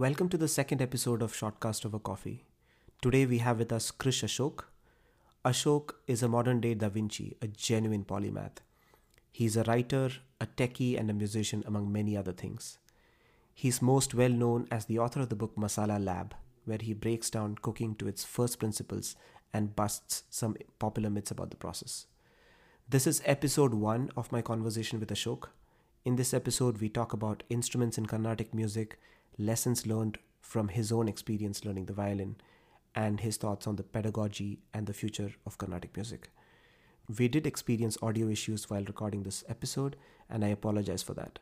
Welcome to the second episode of Shortcast Over Coffee. Today we have with us Krish Ashok. Ashok is a modern day Da Vinci, a genuine polymath. He's a writer, a techie, and a musician, among many other things. He's most well known as the author of the book Masala Lab, where he breaks down cooking to its first principles and busts some popular myths about the process. This is episode one of my conversation with Ashok. In this episode, we talk about instruments in Carnatic music, lessons learned from his own experience learning the violin, and his thoughts on the pedagogy and the future of Carnatic music. We did experience audio issues while recording this episode, and I apologize for that.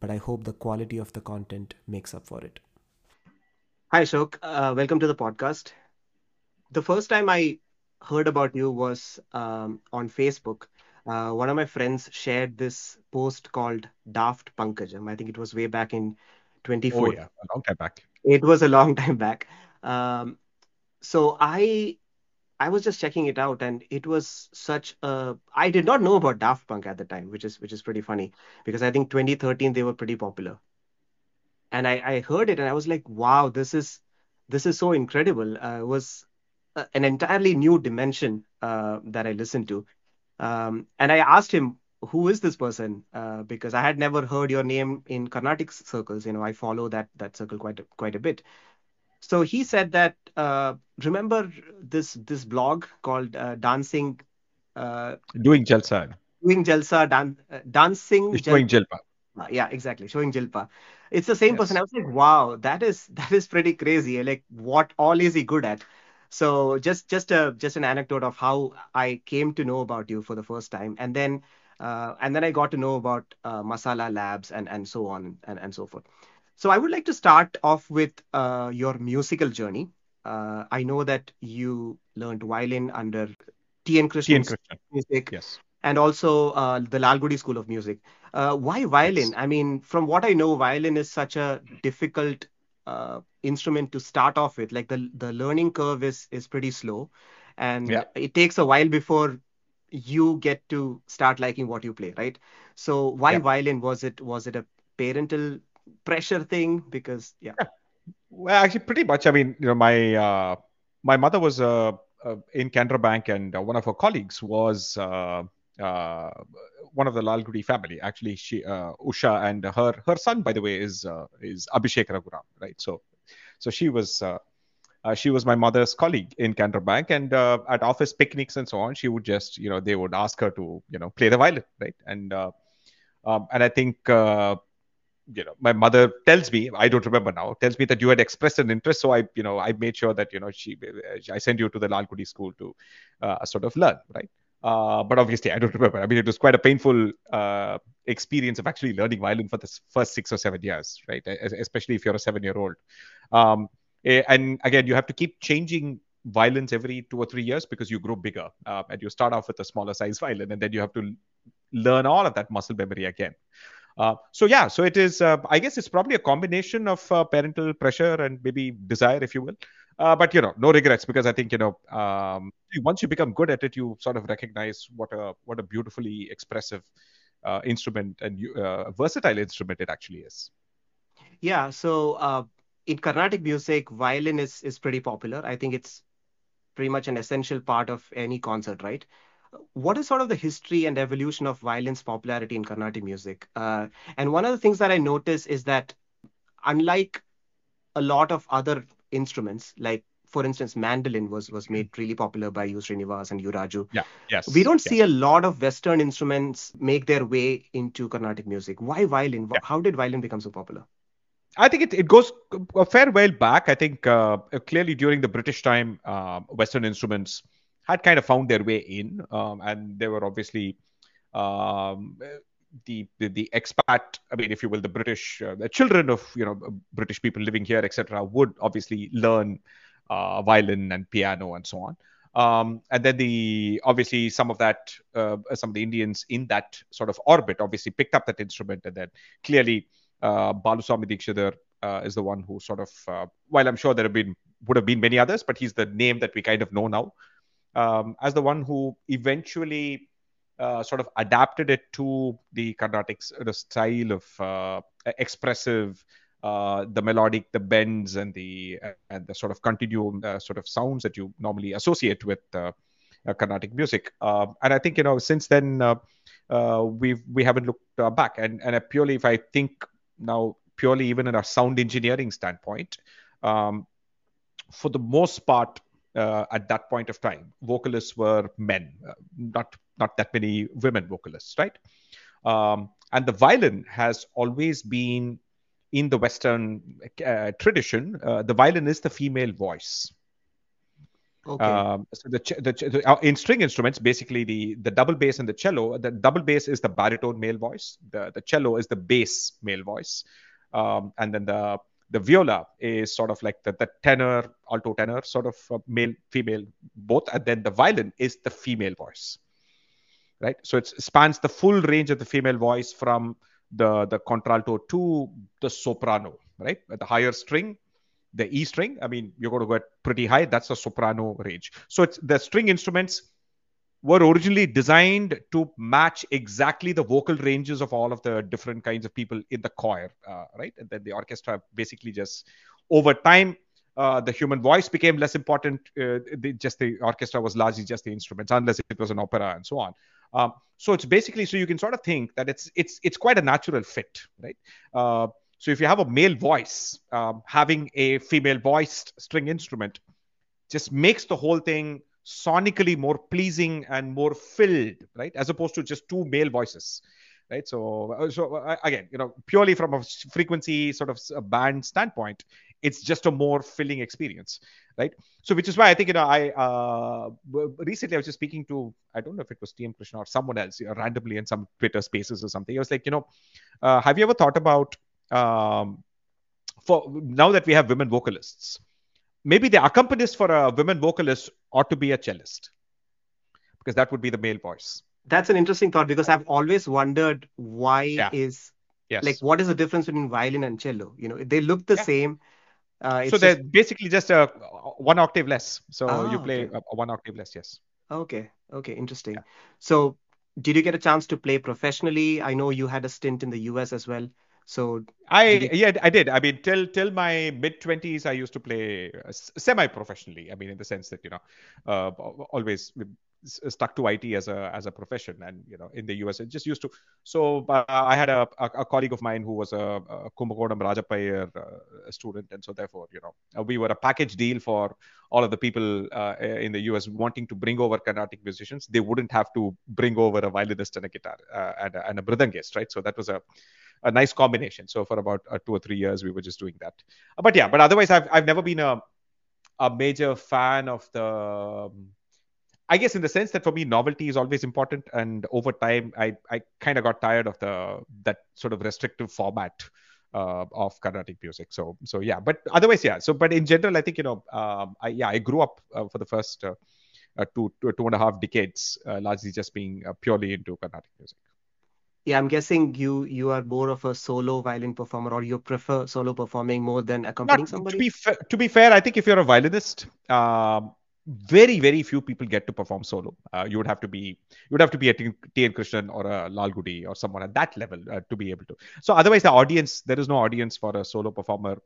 But I hope the quality of the content makes up for it. Hi, Ashok. Uh, welcome to the podcast. The first time I heard about you was um, on Facebook. Uh, one of my friends shared this post called Daft Pankajam. I think it was way back in 24. Oh, yeah, a long time back. It was a long time back. Um, so I I was just checking it out, and it was such a. I did not know about Daft Punk at the time, which is which is pretty funny because I think 2013 they were pretty popular, and I I heard it and I was like, wow, this is this is so incredible. Uh, it was uh, an entirely new dimension uh, that I listened to, um, and I asked him who is this person uh, because I had never heard your name in Carnatic circles. You know, I follow that that circle quite a, quite a bit. So he said that uh, remember this this blog called uh, Dancing uh, Doing Jalsa. Doing Jalsa, dan- uh, Dancing Showing Jilpa. Uh, yeah, exactly. Showing Jilpa. It's the same yes. person. I was like, wow, that is that is pretty crazy. Like, what all is he good at? So just just a just an anecdote of how I came to know about you for the first time, and then uh, and then I got to know about uh, Masala Labs and and so on and and so forth. So I would like to start off with uh, your musical journey. Uh, I know that you learned violin under T.N. Krishnan music. Yes. And also uh, the Lalgudi School of Music. Uh, why violin? Yes. I mean, from what I know, violin is such a difficult uh, instrument to start off with. Like the the learning curve is is pretty slow, and yeah. it takes a while before you get to start liking what you play, right? So why yeah. violin? Was it was it a parental pressure thing because yeah. yeah. well actually pretty much i mean you know my uh, my mother was uh, uh, in Canara Bank and uh, one of her colleagues was uh, uh, one of the Lalgudi family actually she Usha and her her son by the way is is Abhishek Raghuram right so so she was uh, she was my mother's colleague in Canara Bank, and uh, at office picnics and so on, she would just, you know, they would ask her to, you know, play the violin, right? And uh, um, and I think you know my mother tells me i don't remember now tells me that you had expressed an interest so i you know i made sure that you know she i sent you to the lalgudi school to uh, sort of learn right? Uh, but obviously i don't remember. I mean it was quite a painful uh, experience of actually learning violin for the first six or seven years right? Especially if you're a seven year old um, and again you have to keep changing violins every two or three years because you grow bigger uh, and you start off with a smaller size violin and then you have to learn all of that muscle memory again uh, so yeah, so it is. Uh, I guess it's probably a combination of uh, parental pressure and maybe desire, if you will. Uh, but you know, no regrets because I think you know, um, once you become good at it, you sort of recognize what a what a beautifully expressive uh, instrument and versatile instrument it actually is. Yeah. So in Carnatic music, violin is is pretty popular. I think it's pretty much an essential part of any concert, right? what is sort of the history and evolution of violin's popularity in Carnatic music? Uh, and one of the things that I notice is that unlike a lot of other instruments, like for instance, mandolin was was made really popular by U. Srinivas and U. Raju. Yeah, yes. We don't yeah. see a lot of Western instruments make their way into Carnatic music. Why violin? Yeah. How did violin become so popular? I think it, it goes a fair while back. I think uh, clearly during the British time, uh, Western instruments had kind of found their way in, um, and they were obviously um, the, the, the expat. I mean, if you will, the British, uh, the children of you know British people living here, etc., would obviously learn uh, violin and piano and so on. Um, and then the obviously some of that uh, some of the Indians in that sort of orbit obviously picked up that instrument, and then clearly uh, Dikshitar uh, is the one who sort of uh, while I'm sure there have been would have been many others, but he's the name that we kind of know now um, as the one who eventually uh, sort of adapted it to the Carnatic the style of uh, expressive uh, the melodic, the bends, and the and the sort of continuum uh, sort of sounds that you normally associate with uh, uh Carnatic music. Uh, and I think you know since then uh, we've we haven't looked back. And and purely if I think now purely even in a sound engineering standpoint, um, for the most part. at that point of time, vocalists were men, not not that many women vocalists, right? Um, and the violin has always been in the Western uh, tradition, uh, the violin is the female voice. Okay. Um, so the, the, the uh, in string instruments, basically the the double bass and the cello. The double bass is the baritone male voice. The the cello is the bass male voice, um, and then the the viola is sort of like the, the tenor, alto tenor, sort of uh, male, female, both, and then the violin is the female voice, right? So it spans the full range of the female voice from the the contralto to the soprano, right? The higher string, the E string. I mean, you're going to get pretty high. That's the soprano range. So it's the string instruments were originally designed to match exactly the vocal ranges of all of the different kinds of people in the choir, uh, right? And then the orchestra basically just over time. Uh, the human voice became less important. Uh, the, just the orchestra was largely just the instruments, unless it was an opera and so on. Um, so it's basically so you can sort of think that it's it's it's quite a natural fit, right? So if you have a male voice, um, having a female voiced string instrument just makes the whole thing sonically more pleasing and more filled, right? As opposed to just two male voices, right? So, uh, so uh, again, you know, purely from a frequency sort of a band standpoint, it's just a more filling experience right so which is why i think you know i uh, recently i was just speaking to i don't know if it was tm krishna or someone else you know, randomly in some twitter spaces or something i was like you know uh, have you ever thought about um, for now that we have women vocalists maybe the accompanist for a women vocalist ought to be a cellist because that would be the male voice that's an interesting thought because i've always wondered why yeah. is yes. like what is the difference between violin and cello you know they look the yeah. same uh, so they're just... basically just a one octave less. So oh, you play okay. a, one octave less. Yes. Okay. Okay. Interesting. Yeah. So did you get a chance to play professionally? I know you had a stint in the US as well. So I yeah I did. I mean till till my mid twenties I used to play uh, semi professionally. I mean in the sense that you know uh, always stuck to IT as a as a profession, and you know, in the US, it just used to. So uh, I had a, a, a, colleague of mine who was a, a Kumbakonam Rajappaiyar uh, student, and so therefore, you know, uh, we were a package deal for all of the people uh, in the US wanting to bring over Carnatic musicians. They wouldn't have to bring over a violinist and a guitar uh, and, a, and a mridangist, right? So that was a a nice combination. So for about uh, two or three years, we were just doing that. But yeah, but otherwise, I've I've never been a a major fan of the um, I guess in the sense that for me novelty is always important, and over time I I kind of got tired of the that sort of restrictive format uh, of Carnatic music. So so yeah, but otherwise yeah. So but in general, I think you know um, I yeah I grew up uh, for the first uh, uh two, two two and a half decades uh, largely just being uh, purely into Carnatic music. Yeah, I'm guessing you you are more of a solo violin performer, or you prefer solo performing more than accompanying Not, somebody. To be fa- to be fair, I think if you're a violinist, um, very very few people get to perform solo. Uh, you would have to be you would have to be a T N Krishnan or a Lalgudi or someone at that level uh, to be able to. So otherwise the audience there is no audience for a solo performer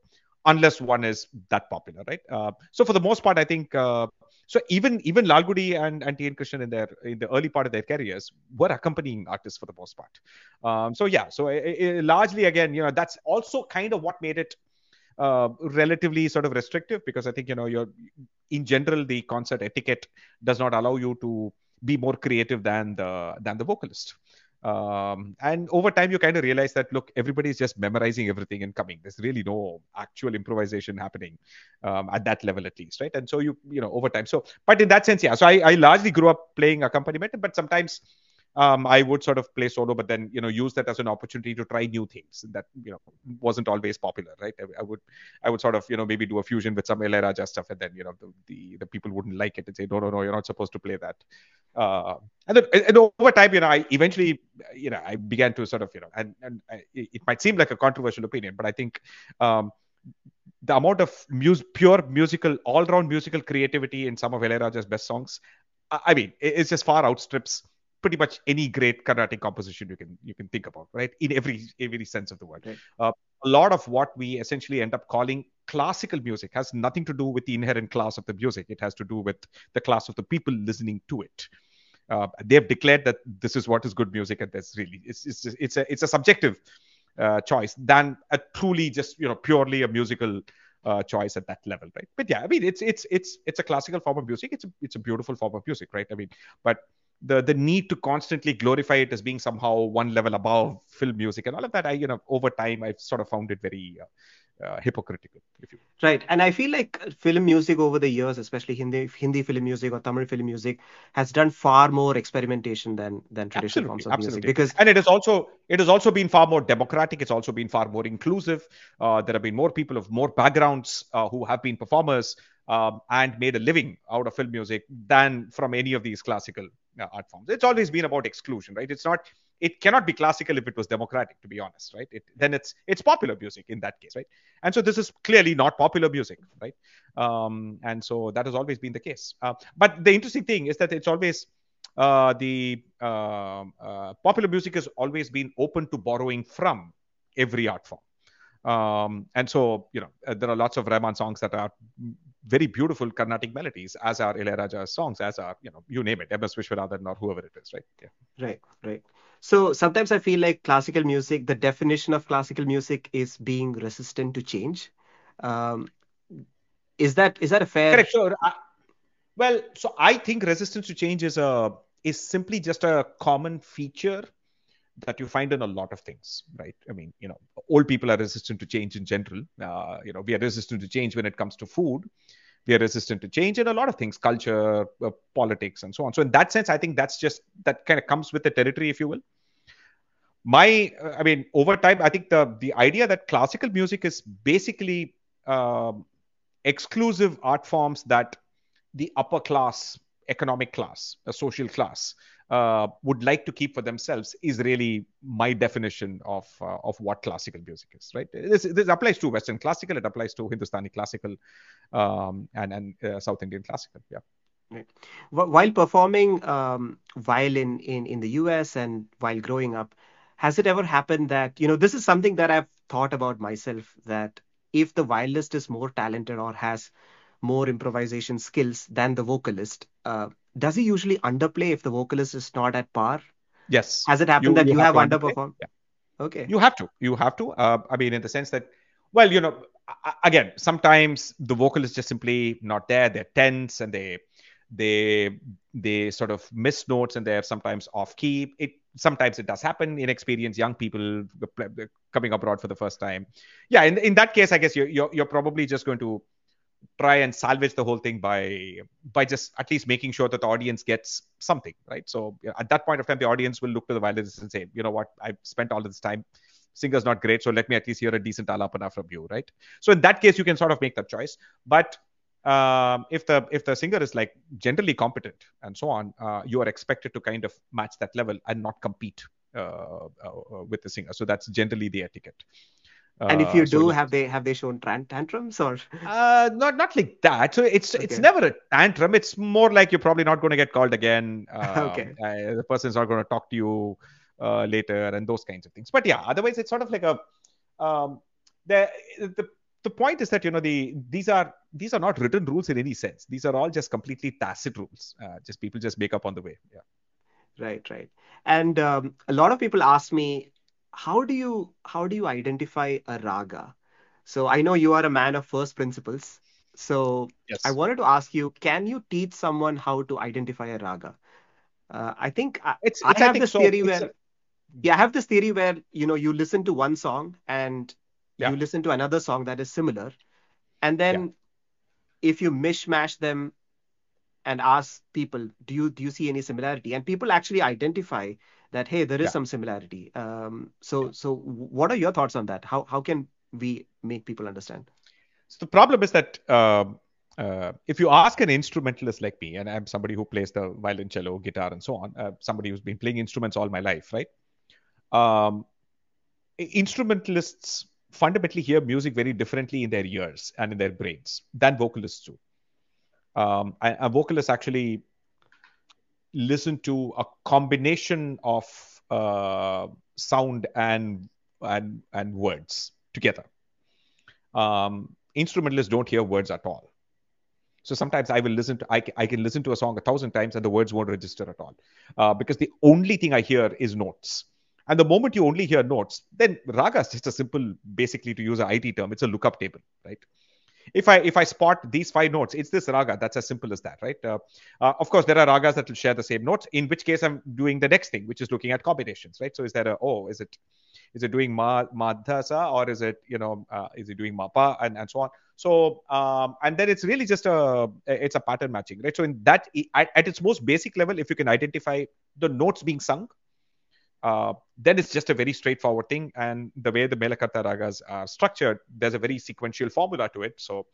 unless one is that popular right? Uh, so for the most part i think uh, so even even Lalgudi and, and T N Krishnan in their in the early part of their careers were accompanying artists for the most part um, so yeah so it, it, largely again you know that's also kind of what made it uh, relatively sort of restrictive because I think you know you're in general the concert etiquette does not allow you to be more creative than the than the vocalist. Um, and over time you kind of realize that look everybody is just memorizing everything and coming. There's really no actual improvisation happening um, at that level at least right? And so you you know over time. So but in that sense yeah so I, I largely grew up playing accompaniment but sometimes um, I would sort of play solo, but then you know use that as an opportunity to try new things that you know wasn't always popular, right? I, I would I would sort of you know maybe do a fusion with some Ilaiyaraaja stuff, and then you know the, the, the people wouldn't like it and say no no no you're not supposed to play that. Uh, and then and over time, you know, I eventually you know I began to sort of you know and and I, it might seem like a controversial opinion, but I think. Um, the amount of mus- pure musical, all-round musical creativity in some of Ilaiyaraaja's best songs, I mean, it's just far outstrips pretty much any great Carnatic composition you can you can think about, right? In every every sense of the word. Right. Uh, a lot of what we essentially end up calling classical music has nothing to do with the inherent class of the music. It has to do with the class of the people listening to it. Uh, they've declared that this is what is good music, and that's really it's it's it's a it's a subjective uh, choice than a truly just you know purely a musical uh, choice at that level, right? But yeah, I mean it's it's it's it's a classical form of music. It's a it's a beautiful form of music, right? I mean, but the the need to constantly glorify it as being somehow one level above film music and all of that, I you know over time I've sort of found it very uh, uh, hypocritical, if you. Right, and I feel like film music over the years, especially Hindi Hindi film music or Tamil film music, has done far more experimentation than than traditional absolutely, forms of absolutely. music. Because and it has also it has also been far more democratic. It's also been far more inclusive. Uh, there have been more people of more backgrounds uh, who have been performers um, and made a living out of film music than from any of these classical art forms. It's always been about exclusion, right? It's not it cannot be classical if it was democratic to be honest right? It, then it's it's popular music in that case right? And so this is clearly not popular music right? Um, and so that has always been the case. Uh, but the interesting thing is that it's always uh, the uh, uh popular music has always been open to borrowing from every art form. Um, and so you know uh, there are lots of Rahman songs that are very beautiful Carnatic melodies, as are Ilayaraja's songs, as are you know you name it, M.S. Vishwanathan or whoever it is, right? Yeah. Right, right. So sometimes I feel like classical music, the definition of classical music is being resistant to change. Um, is that is that a fair? Correct. Sure. I, well, so I think resistance to change is a is simply just a common feature that you find in a lot of things, right? I mean, you know, old people are resistant to change in general. Uh, you know, we are resistant to change when it comes to food. We are resistant to change in a lot of things, culture, uh, politics, and so on. So in that sense, I think that's just that kind of comes with the territory, if you will. My, uh, I mean, over time, I think the the idea that classical music is basically um, exclusive art forms that the upper class, economic class, a social class, uh, would like to keep for themselves is really my definition of uh, of what classical music is. Right. This, this applies to Western classical. It applies to Hindustani classical um, and and uh, South Indian classical. Yeah. Right. While performing um, violin in in the U.S. and while growing up, has it ever happened that you know this is something that I've thought about myself that if the violinist is more talented or has more improvisation skills than the vocalist, uh, does he usually underplay if the vocalist is not at par? Yes. Has it happened you, that you, you have, have underperformed? Yeah. Okay. You have to. You have to. Uh, I mean, in the sense that, well, you know, again, sometimes the vocal is just simply not there. They're tense and they they they sort of miss notes and they're sometimes off key. It sometimes it does happen. Inexperienced young people coming abroad for the first time. Yeah, in in that case, I guess you're you're, you're probably just going to try and salvage the whole thing by by just at least making sure that the audience gets something right? So at that point of time the audience will look to the violinist and say you know what? I've spent all this time. Singer's not great so let me at least hear a decent alapana from you right? So in that case you can sort of make that choice. But um, if the if the singer is like generally competent and so on uh, you are expected to kind of match that level and not compete uh, uh, with the singer. So that's generally the etiquette and if you uh, do, so have they have they shown tantrums or? Uh, not not like that. So it's okay. it's never a tantrum. It's more like you're probably not going to get called again. Um, okay. Uh, the person's not going to talk to you uh, later, and those kinds of things. But yeah, otherwise it's sort of like a um, the the the point is that you know the these are these are not written rules in any sense. These are all just completely tacit rules. Uh, just people just make up on the way. Yeah. Right, right. And um, a lot of people ask me how do you how do you identify a raga? So I know you are a man of first principles. So yes. I wanted to ask you, can you teach someone how to identify a raga? Uh, I think I, it's, it's I have I this so. theory it's where a... yeah, I have this theory where you know you listen to one song and yeah. you listen to another song that is similar, and then yeah. if you mishmash them and ask people, do you do you see any similarity? And people actually identify that hey there is yeah. some similarity. Um, so yeah. so what are your thoughts on that? How how can we make people understand? So the problem is that uh, uh, if you ask an instrumentalist like me and i'm somebody who plays the violin cello guitar and so on uh, somebody who's been playing instruments all my life right? Um, instrumentalists fundamentally hear music very differently in their ears and in their brains than vocalists do. Um, a vocalist actually listen to a combination of uh, sound and and and words together. Um, instrumentalists don't hear words at all. So sometimes I will listen to, I, I can listen to a song a thousand times and the words won't register at all. Uh, because the only thing I hear is notes. And the moment you only hear notes, then raga is just a simple, basically to use an IT term, it's a lookup table, right? If I if I spot these five notes, it's this raga. That's as simple as that, right? Uh, uh, of course, there are ragas that will share the same notes. In which case, I'm doing the next thing, which is looking at combinations, right? So is there a oh, is it is it doing ma madhasa or is it you know uh, is it doing mapa and and so on? So um, and then it's really just a it's a pattern matching, right? So in that at, at its most basic level, if you can identify the notes being sung, uh, then it's just a very straightforward thing. And the way the Melakarta ragas are structured, there's a very sequential formula to it. So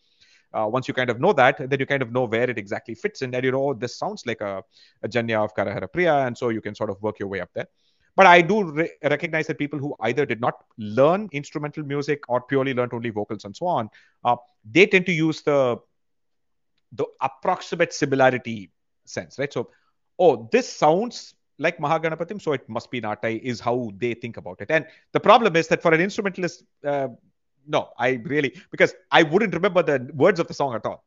uh, once you kind of know that, then you kind of know where it exactly fits in. And you know, this sounds like a, a Janya of Kharaharapriya. And so you can sort of work your way up there. But I do re- recognize that people who either did not learn instrumental music or purely learned only vocals and so on, uh, they tend to use the the approximate similarity sense, right? So, oh, this sounds like Mahaganapatim, so it must be Natai, is how they think about it. And the problem is that for an instrumentalist, uh, no, I really, because I wouldn't remember the words of the song at all.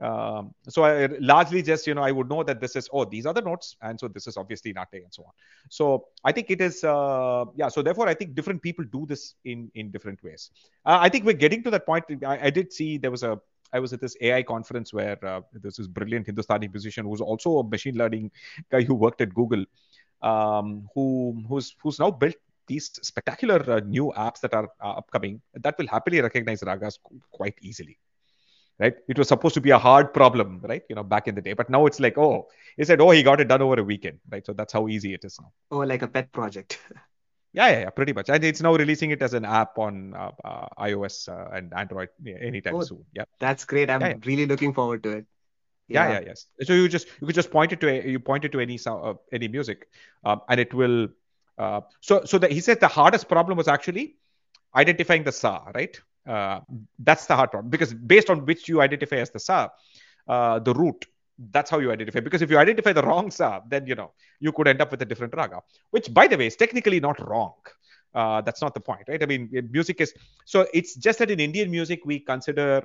Um, so I largely just, you know, I would know that this is, oh, these are the notes. And so this is obviously Natai and so on. So I think it is, uh, yeah. So therefore, I think different people do this in, in different ways. Uh, I think we're getting to that point. I, I did see there was a, I was at this AI conference where uh, this brilliant Hindustani musician who's also a machine learning guy who worked at Google, um, who who's who's now built these spectacular uh, new apps that are uh, upcoming that will happily recognize ragas quite easily. Right? It was supposed to be a hard problem, right? You know, back in the day, but now it's like, oh, he said, oh, he got it done over a weekend, right? So that's how easy it is now. Oh, like a pet project. Yeah, yeah, yeah, pretty much. And it's now releasing it as an app on uh, uh, iOS uh, and Android anytime oh, soon. Yeah, that's great. I'm yeah, yeah. really looking forward to it. Yeah. yeah, yeah, yes. So you just you could just point it to you point it to any sound, uh, any music, um, and it will. Uh, so so that he said the hardest problem was actually identifying the sa, right? Uh, that's the hard problem because based on which you identify as the sa, the root that's how you identify. Because if you identify the wrong sa then you know you could end up with a different raga. Which by the way is technically not wrong. Uh, that's not the point right? I mean music is so it's just that in indian music we consider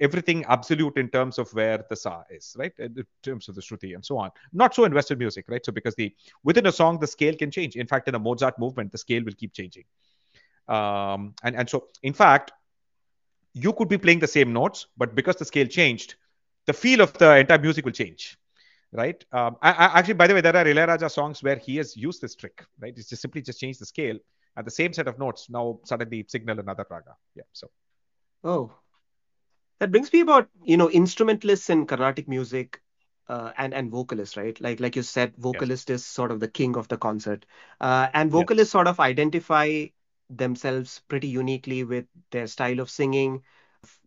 everything absolute in terms of where the sa is right? In terms of the shruti and so on. Not so in western music right? So because the within a song the scale can change. In fact in a mozart movement the scale will keep changing. Um, and and so in fact you could be playing the same notes but because the scale changed the feel of the entire music will change right? Um, I, I, actually by the way there are Ilayaraja songs where he has used this trick right? It's just simply just change the scale at the same set of notes. Now suddenly signal another raga. Yeah so. Oh. That brings me about you know instrumentalists in carnatic music uh, and and vocalists right? Like like you said vocalist yes. is sort of the king of the concert. Uh, and vocalists yes. sort of identify themselves pretty uniquely with their style of singing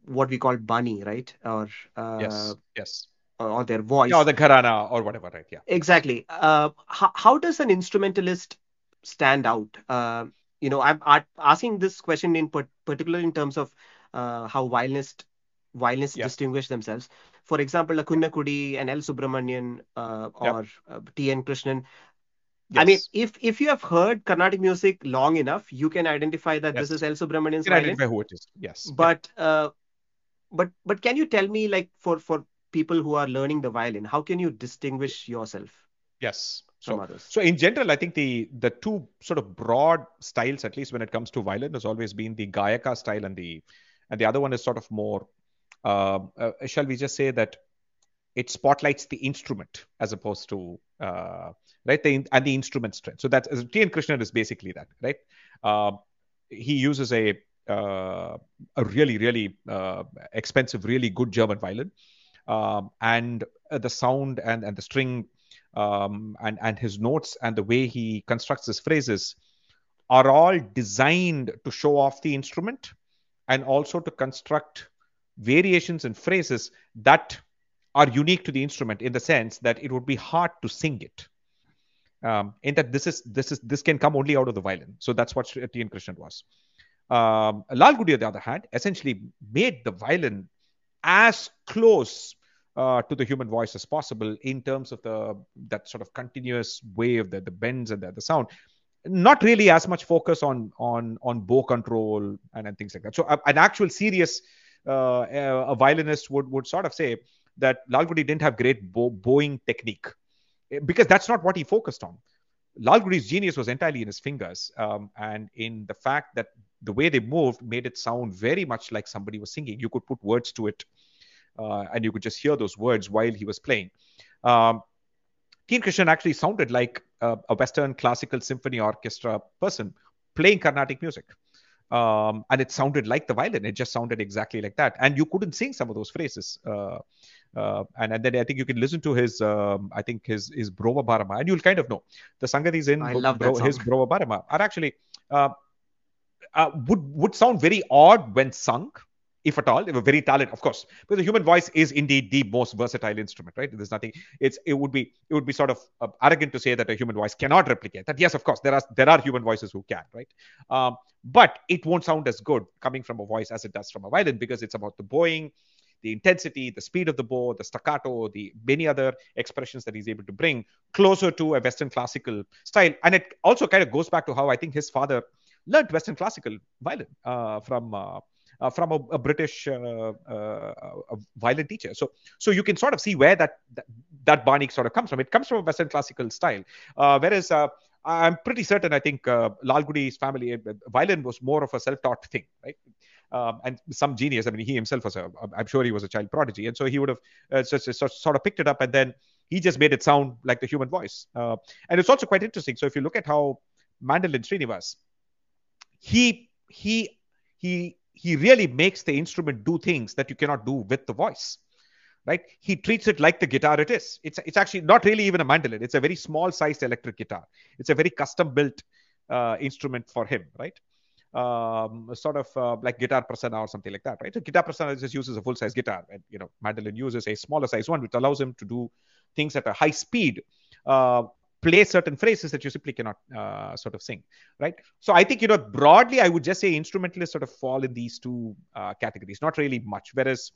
what we call bani, right? Or uh, yes, yes, or, their voice, yeah, or the gharana or whatever, right? Yeah, exactly. Uh, how, how does an instrumentalist stand out? Uh, you know, I'm asking this question in particular in terms of uh, how violinists violinists yeah. distinguish themselves. For example, Kunnakudi and L. Subramaniam uh, or uh, T. N. Krishnan, Yes. I mean, if if you have heard Carnatic music long enough, you can identify that yes. this is L. Subramaniam's you can identify who it is. Yes. But yeah. uh, but but can you tell me, like, for for people who are learning the violin, how can you distinguish yourself? Yes. So, so in general, I think the the two sort of broad styles, at least when it comes to violin, has always been the Gayaka style and the and the other one is sort of more. Uh, uh, shall we just say that it spotlights the instrument as opposed to uh, right? The, and the instrument strength. So that T. N. Krishnan is basically that, right? Uh, he uses a uh, a really, really uh, expensive, really good German violin, um, and the sound and and the string um, and and his notes and the way he constructs his phrases are all designed to show off the instrument and also to construct variations and phrases that are unique to the instrument in the sense that it would be hard to sing it um, in that this is this is this can come only out of the violin. So that's what T. N. Krishnan was. Um, Lalgudi, on the other hand, essentially made the violin as close uh, to the human voice as possible in terms of the that sort of continuous wave, the, the bends and the, the sound. not really as much focus on on on bow control and, and things like that. So an actual serious uh, a violinist would would sort of say that Lalgudi didn't have great bow, bowing technique eh, because that's not what he focused on. Lalgudi's genius was entirely in his fingers um, and in the fact that the way they moved made it sound very much like somebody was singing. You could put words to it uh, and you could just hear those words while he was playing. Um, T. Krishnan actually sounded like a, a, Western classical symphony orchestra person playing Carnatic music. Um, and it sounded like the violin. It just sounded exactly like that. And you couldn't sing some of those phrases. Uh, uh, and, and then I think you can listen to his, um, I think his his Brova Bharama, and you'll kind of know the sangatis in Bro, his Brova Bharama are actually uh, uh, would would sound very odd when sung, if at all. They were very talented, of course, but the human voice is indeed the most versatile instrument, right? There's nothing. It's it would be it would be sort of uh, arrogant to say that a human voice cannot replicate that. Yes, of course, there are there are human voices who can, right? Um, but it won't sound as good coming from a voice as it does from a violin because it's about the bowing, the intensity, the speed of the bow, the staccato, the many other expressions that he's able to bring closer to a Western classical style. And it also kind of goes back to how I think his father learned Western classical violin uh, from. Uh, uh, from a, a British uh, uh, violin teacher. So, so you can sort of see where that that, that sort of comes from. It comes from a Western classical style, whereas I'm pretty certain. I think uh, Lalgudi's family uh, violin was more of a self-taught thing, right? Um, and some genius. I mean, he himself was a. I'm sure he was a child prodigy, and so he would have uh, just, just, sort of picked it up, and then he just made it sound like the human voice. Uh, and it's also quite interesting. So if you look at how Mandolin Srinivas, he he he he really makes the instrument do things that you cannot do with the voice right? He treats it like the guitar it is. It's it's actually not really even a mandolin. It's a very small sized electric guitar. It's a very custom built uh, instrument for him right? Um, sort of uh, like guitar Prasanna or something like that right? So guitar Prasanna just uses a full size guitar and you know mandolin uses a smaller size one which allows him to do things at a high speed. Uh, play certain phrases that you simply cannot uh, sort of sing, right? So I think you know broadly, I would just say instrumentalists sort of fall in these two uh, categories, not really much. Whereas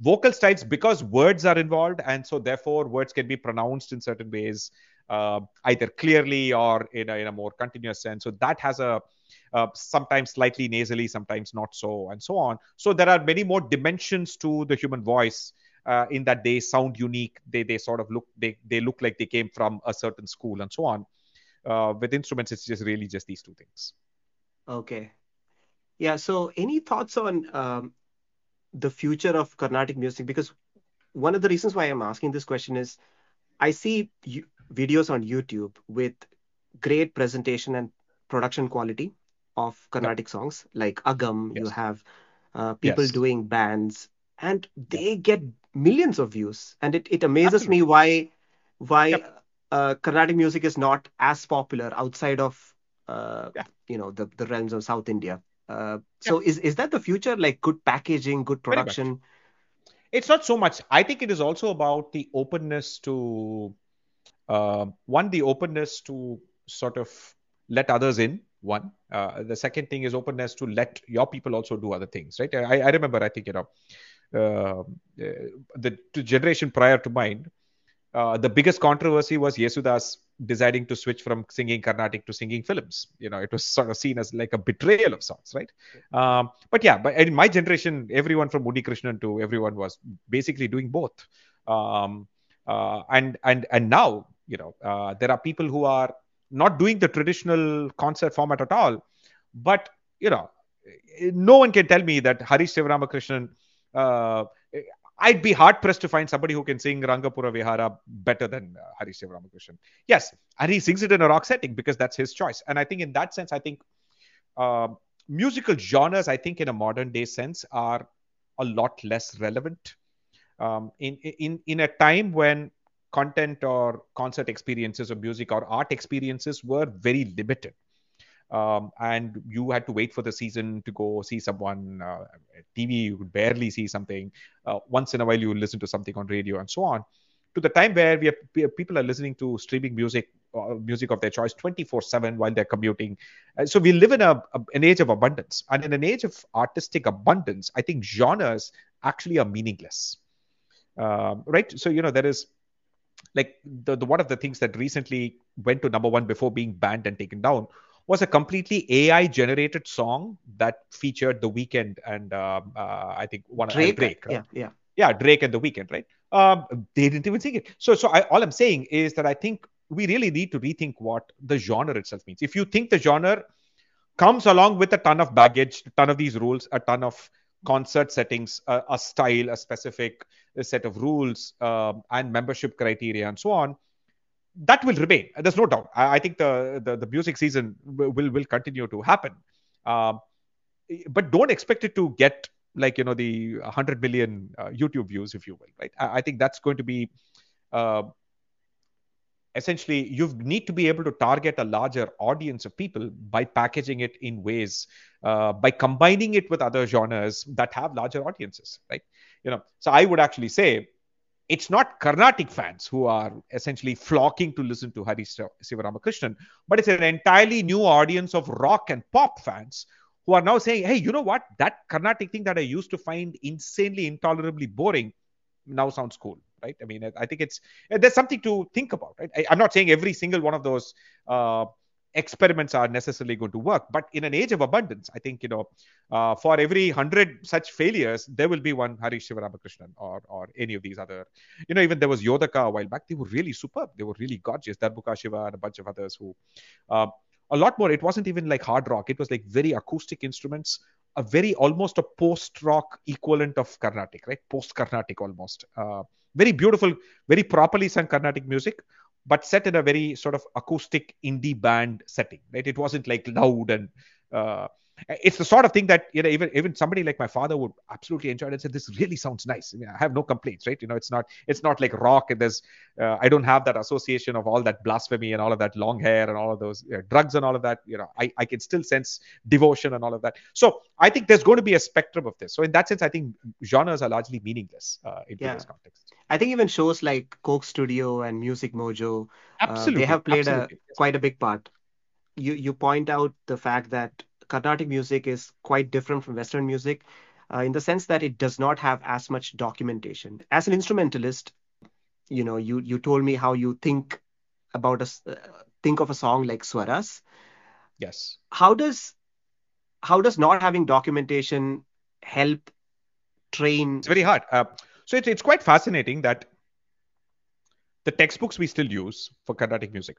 vocal styles, because words are involved, and so therefore words can be pronounced in certain ways, uh, either clearly or in a, in a more continuous sense. So that has a uh, sometimes slightly nasally, sometimes not so, and so on. So there are many more dimensions to the human voice uh, in that they sound unique. They they sort of look they they look like they came from a certain school and so on. Uh, with instruments, it's just really just these two things. Okay. Yeah. So, any thoughts on um, the future of Carnatic music? Because one of the reasons why I'm asking this question is I see videos on YouTube with great presentation and production quality of Carnatic songs, like Agam. Yes. You have uh, people yes. doing bands, and they get millions of views, and it, it amazes Absolutely. me why why yep. uh, Carnatic music is not as popular outside of uh, yeah. you know the, the realms of South India. Uh, so is is that the future? Like good packaging, good production. It's not so much. I think it is also about the openness to uh, one, the openness to sort of let others in. One, uh, the second thing is openness to let your people also do other things. Right? I, I remember. I think you know the generation prior to mine, uh, the biggest controversy was Yesudas deciding to switch from singing Carnatic to singing films. You know, it was sort of seen as like a betrayal of sorts, right? Um, but yeah, but in my generation, everyone from Unni Krishnan to everyone was basically doing both. Um, uh, and and and now, you know, uh, there are people who are not doing the traditional concert format at all. But you know, no one can tell me that Harish Sivaramakrishnan uh, I'd be hard pressed to find somebody who can sing Rangapura Vihara better than uh, Hari Sivaramakrishnan. Yes, and he sings it in a rock setting because that's his choice. And I think in that sense, I think uh, musical genres, I think in a modern day sense, are a lot less relevant. Um, in in in a time when content or concert experiences or music or art experiences were very limited um, and you had to wait for the season to go see someone. Uh, TV, you could barely see something. Uh, once in a while, you listen to something on radio and so on. To the time where we people are listening to streaming music, uh, music of their choice, 24/7 while they're commuting. so we live in a, a, an age of abundance, and in an age of artistic abundance, I think genres actually are meaningless. Um, right? So you know there is like the, the one of the things that recently went to number one before being banned and taken down was a completely AI generated song that featured The Weeknd and um, uh, I think one Drake. Drake right? Yeah, yeah, yeah, Drake and The Weeknd, right? Um, they didn't even sing it. So, so I, all I'm saying is that I think we really need to rethink what the genre itself means. If you think the genre comes along with a ton of baggage, a ton of these rules, a ton of concert settings, a, a style, a specific set of rules, um, and membership criteria, and so on, that will remain. There's no doubt. I, I think the, the, the music season will will, continue to happen, um, but don't expect it to get like you know the 100 million uh, YouTube views, if you will. Right? I, I think that's going to be uh, essentially you need to be able to target a larger audience of people by packaging it in ways uh, by combining it with other genres that have larger audiences right you know so i would actually say it's not Carnatic fans who are essentially flocking to listen to Hari Sivaramakrishnan, but it's an entirely new audience of rock and pop fans who are now saying, hey, you know what? That Carnatic thing that I used to find insanely, intolerably boring now sounds cool right? I mean, I think it's there's something to think about, right? I, am not saying every single one of those uh, experiments are necessarily going to work, but in an age of abundance, I think you know, uh, for every hundred such failures, there will be one Harish Sivaramakrishnan or or any of these other, you know, even there was Yodaka a while back. They were really superb. They were really gorgeous. Darbuka Shiva and a bunch of others who. Uh, a lot more. It wasn't even like hard rock. It was like very acoustic instruments, a very almost a post rock equivalent of Carnatic, right? Post Carnatic almost. Uh, very beautiful, very properly sung Carnatic music, but set in a very sort of acoustic indie band setting, right? It wasn't like loud and uh, it's the sort of thing that you know even even somebody like my father would absolutely enjoy it and say this really sounds nice. I, mean, I have no complaints right? You know it's not it's not like rock and there's uh, i don't have that association of all that blasphemy and all of that long hair and all of those you know, drugs and all of that you know. I, I can still sense devotion and all of that. So i think there's going to be a spectrum of this. So in that sense i think genres are largely meaningless uh, in yeah. today's context. I think even shows like coke studio and music mojo absolutely uh, they have played absolutely. a quite a big part. You you point out the fact that Carnatic music is quite different from Western music uh, in the sense that it does not have as much documentation. As an instrumentalist, you know, you you told me how you think about a uh, think of a song like Swaras. Yes. How does how does not having documentation help train? It's very hard. Uh, so it's it's quite fascinating that the textbooks we still use for Carnatic music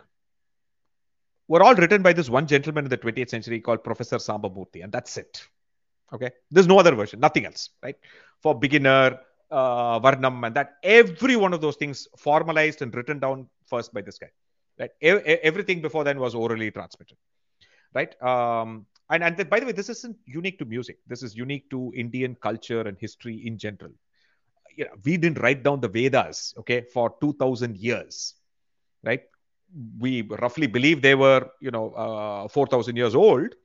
were all written by this one gentleman in the 20th century called Professor Sambamurthy, and that's it. Okay, there's no other version, nothing else, right? For beginner, uh, Varnam, and that every one of those things formalized and written down first by this guy. Right, e- everything before then was orally transmitted, right? Um, and and by the way, this isn't unique to music. This is unique to Indian culture and history in general. You know, we didn't write down the Vedas, okay, for two thousand years, right? We roughly believe they were, you know, uh, 4,000 years old.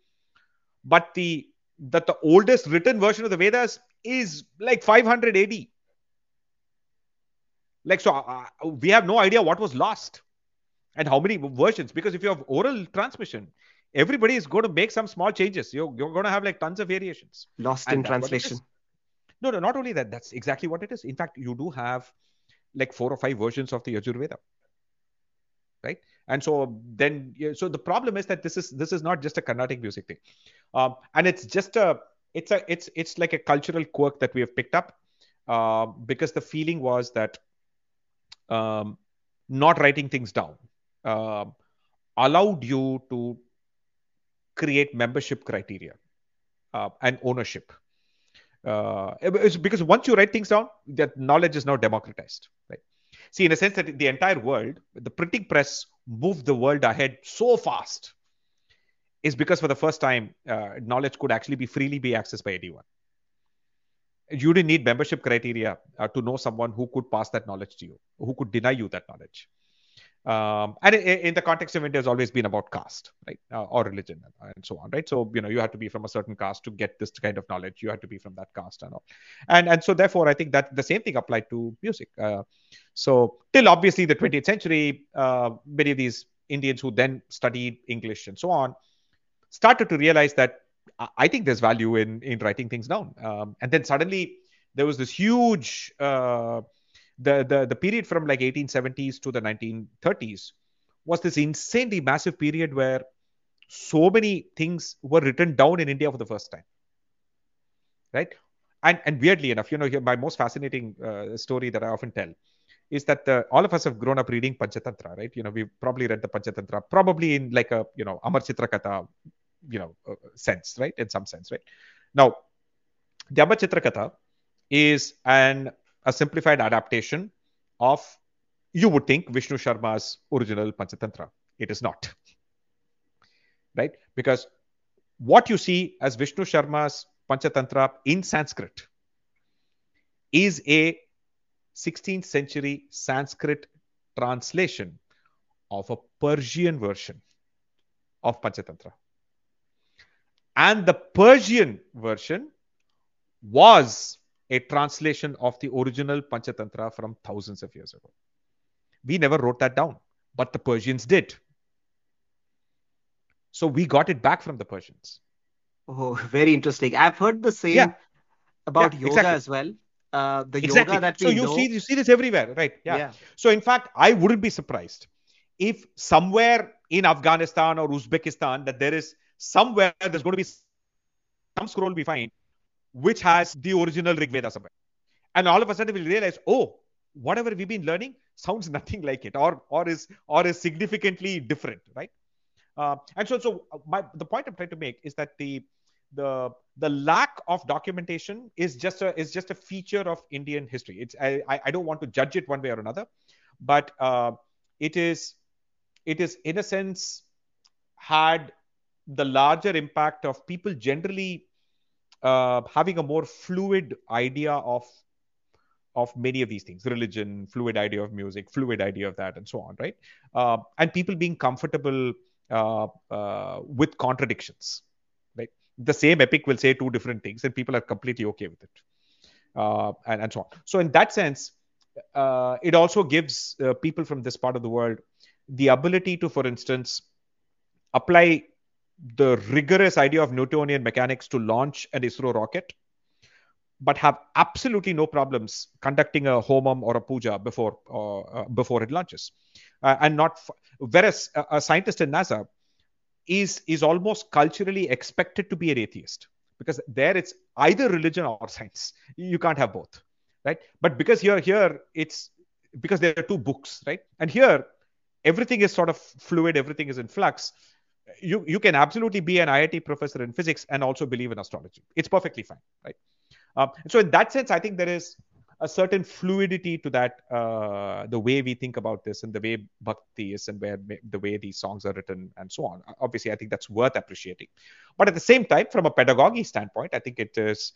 But the that the oldest written version of the Vedas is like 500 AD. Like so, uh, uh, we have no idea what was lost and how many versions. Because if you have oral transmission, everybody is going to make some small changes. You're, you're going to have like tons of variations. Lost and in translation. No, no, not only that. That's exactly what it is. In fact, you do have like four or five versions of the Yajurveda right? And so then so the problem is that this is this is not just a carnatic music thing. Um, and it's just a it's a it's it's like a cultural quirk that we have picked up uh, because the feeling was that um, not writing things down uh, allowed you to create membership criteria uh, and ownership. Uh, because once you write things down that knowledge is now democratized right See, in a sense that the entire world, the printing press moved the world ahead so fast, is because for the first time, uh, knowledge could actually be freely be accessed by anyone. You didn't need membership criteria uh, to know someone who could pass that knowledge to you, who could deny you that knowledge. Um, and in, the context of India, has always been about caste, right, uh, or religion, and so on, right. So you know, you have to be from a certain caste to get this kind of knowledge. You have to be from that caste and all, and and so therefore, I think that the same thing applied to music. Uh, so till obviously the 20th century, uh, many of these Indians who then studied English and so on started to realize that I think there's value in in writing things down, um, and then suddenly there was this huge uh, the, the, the period from like 1870s to the 1930s was this insanely massive period where so many things were written down in India for the first time. Right? And, and weirdly enough, you know, my most fascinating uh, story that I often tell is that the, all of us have grown up reading Panchatantra, right? You know, we've probably read the Panchatantra, probably in like a, you know, Amar Chitra Chitrakatha, you know, uh, sense, right? In some sense, right? Now, the Amar Chitra Chitrakatha is an a simplified adaptation of, you would think, Vishnu Sharma's original Panchatantra. It is not right? Because what you see as Vishnu Sharma's Panchatantra in Sanskrit is a 16th century Sanskrit translation of a Persian version of Panchatantra. And the Persian version was a translation of the original Panchatantra from thousands of years ago. We never wrote that down, but the Persians did. So we got it back from the Persians. Oh, very interesting. I've heard the same yeah. about yeah, yoga exactly. as well. Uh, the exactly. yoga that we so you know... see you see this everywhere, right? Yeah. yeah. So in fact, I wouldn't be surprised if somewhere in Afghanistan or Uzbekistan that there is somewhere there's going to be some scroll we find which has the original Rig Veda somewhere, and all of a sudden we'll realize, oh, whatever we've been learning sounds nothing like it, or or is or is significantly different, right? Uh, and so, so uh, my, the point I'm trying to make is that the the the lack of documentation is just a is just a feature of Indian history. It's I I don't want to judge it one way or another, but uh, it is it is in a sense had the larger impact of people generally uh, having a more fluid idea of of many of these things religion fluid idea of music fluid idea of that and so on right uh, and people being comfortable uh, uh, with contradictions. Right, the same epic will say two different things, and people are completely okay with it, uh, and and so on. So in that sense, it also gives people from this part of the world the ability to, for instance, apply the rigorous idea of Newtonian mechanics to launch an ISRO rocket, but have absolutely no problems conducting a homam or a puja before uh, uh, before it launches. Uh, and not f- whereas a, a, scientist in nasa is is almost culturally expected to be an atheist because there it's either religion or science. You can't have both right? But because here here it's because there are two books right? And here everything is sort of fluid everything is in flux you you can absolutely be an iit professor in physics and also believe in astrology. It's perfectly fine right? Um, so in that sense i think there is a certain fluidity to that uh, the way we think about this and the way bhakti is and where the way these songs are written and so on. Obviously i think that's worth appreciating. But at the same time from a pedagogy standpoint i think it is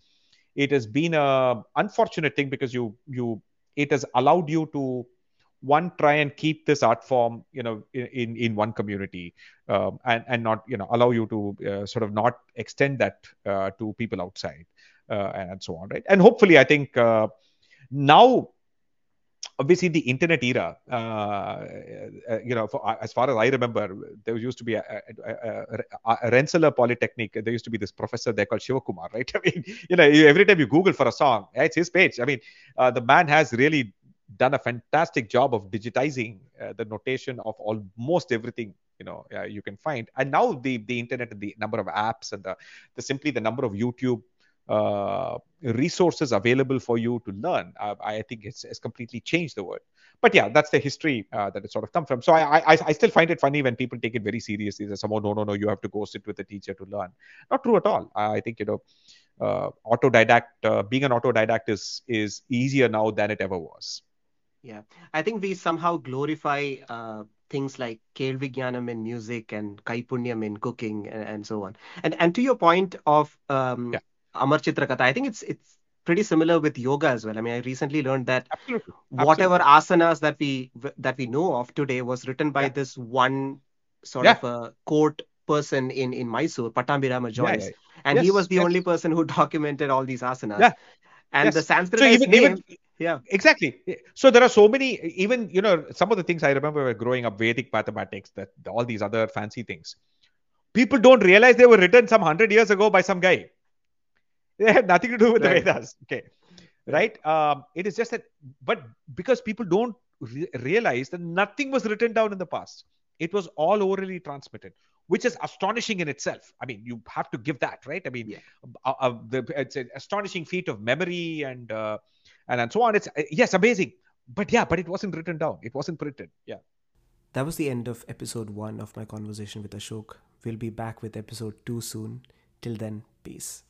it has been a unfortunate thing because you you it has allowed you to one try and keep this art form you know in in one community um, and and not you know allow you to uh, sort of not extend that uh, to people outside uh, and so on right and hopefully i think uh, now, obviously, the internet era, uh, uh, you know, for, as far as I remember, there used to be a, a, a, a Rensselaer Polytechnic. There used to be this professor there called Shivakumar, right? I mean, you know, every time you Google for a song, it's his page. I mean, the man has really done a fantastic job of digitizing uh, the notation of almost everything you know uh, you can find and now the the internet and the number of apps and the, the simply the number of youtube uh, resources available for you to learn. Uh, I think it's, it's completely changed the world. But yeah, that's the history uh, that it sort of come from. So I, I, I still find it funny when people take it very seriously. That someone, no, no, no, you have to go sit with a teacher to learn. Not true at all. I think you know, uh, autodidact, being an autodidact is is easier now than it ever was. Yeah, I think we somehow glorify uh, things like Kelvigyanam in music and Kaipunyam in cooking and, and, so on. And and to your point of um, yeah. Amar Chitrakatha. I think it's it's pretty similar with yoga as well. I mean, I recently learned that Absolutely. whatever Absolutely. asanas that we that we know of today was written by yeah. this one sort yeah. of a court person in in Mysore, Pattabhirama Jois, and yes, he was the yes. only person who documented all these asanas. Yeah. And yes. the Sanskrit so even, name, even, yeah, exactly. So there are so many. Even you know, some of the things I remember were growing up, Vedic mathematics, that all these other fancy things. People don't realize they were written some hundred years ago by some guy. They had nothing to do with right. the Vedas. Okay. Right? Um, it is just that, but because people don't re- realize that nothing was written down in the past, it was all orally transmitted. which is astonishing in itself. I mean, you have to give that, right? I mean, Yeah. uh, uh, the, it's an astonishing feat of memory and uh, and and so on. It's uh, yes, amazing. But yeah, but it wasn't written down. It wasn't printed. Yeah. That was the end of episode one of my conversation with Ashok. We'll be back with episode two soon. Till then, peace.